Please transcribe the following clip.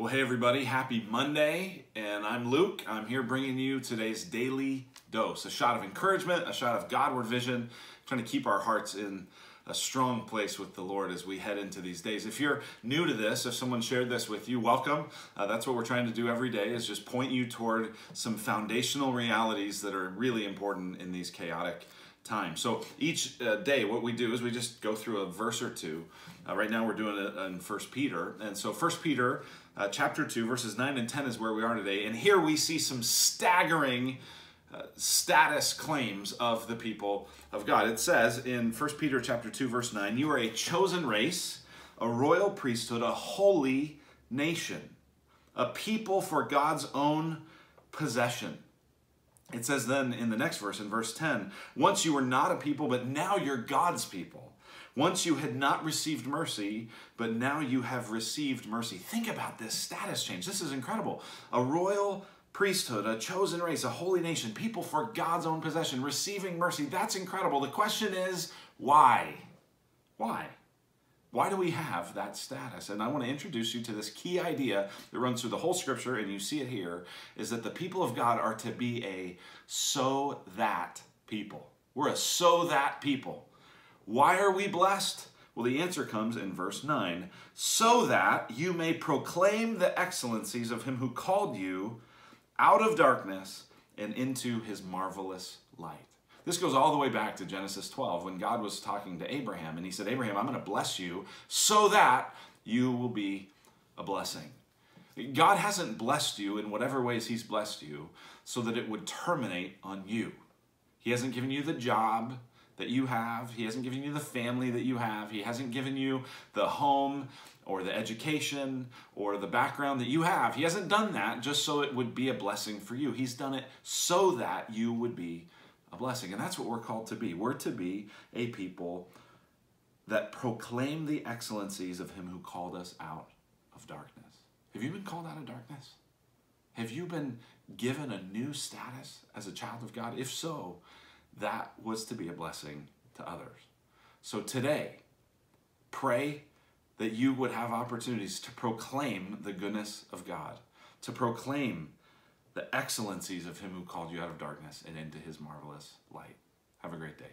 Well, hey, everybody, happy Monday, and I'm Luke. I'm here bringing you today's daily dose a shot of encouragement, a shot of Godward vision, trying to keep our hearts in a strong place with the Lord as we head into these days. If you're new to this, if someone shared this with you, welcome. Uh, that's what we're trying to do every day is just point you toward some foundational realities that are really important in these chaotic times. So each uh, day, what we do is we just go through a verse or two. Uh, right now, we're doing it in First Peter, and so First Peter uh, chapter 2, verses 9 and 10 is where we are today. And here we see some staggering uh, status claims of the people of God. It says in 1 Peter chapter 2, verse 9, You are a chosen race, a royal priesthood, a holy nation, a people for God's own possession. It says then in the next verse, in verse 10, Once you were not a people, but now you're God's people. Once you had not received mercy, but now you have received mercy. Think about this status change. This is incredible. A royal priesthood, a chosen race, a holy nation, people for God's own possession, receiving mercy. That's incredible. The question is, why? Why? Why do we have that status? And I want to introduce you to this key idea that runs through the whole scripture, and you see it here, is that the people of God are to be a so that people. We're a so that people. Why are we blessed? Well, the answer comes in verse 9 so that you may proclaim the excellencies of him who called you out of darkness and into his marvelous light. This goes all the way back to Genesis 12 when God was talking to Abraham and he said, Abraham, I'm going to bless you so that you will be a blessing. God hasn't blessed you in whatever ways he's blessed you so that it would terminate on you. He hasn't given you the job that you have. He hasn't given you the family that you have. He hasn't given you the home or the education or the background that you have. He hasn't done that just so it would be a blessing for you. He's done it so that you would be a blessing. And that's what we're called to be. We're to be a people that proclaim the excellencies of Him who called us out of darkness. Have you been called out of darkness? Have you been given a new status as a child of God? If so, that was to be a blessing to others. So today, pray that you would have opportunities to proclaim the goodness of God, to proclaim the excellencies of Him who called you out of darkness and into His marvelous light. Have a great day.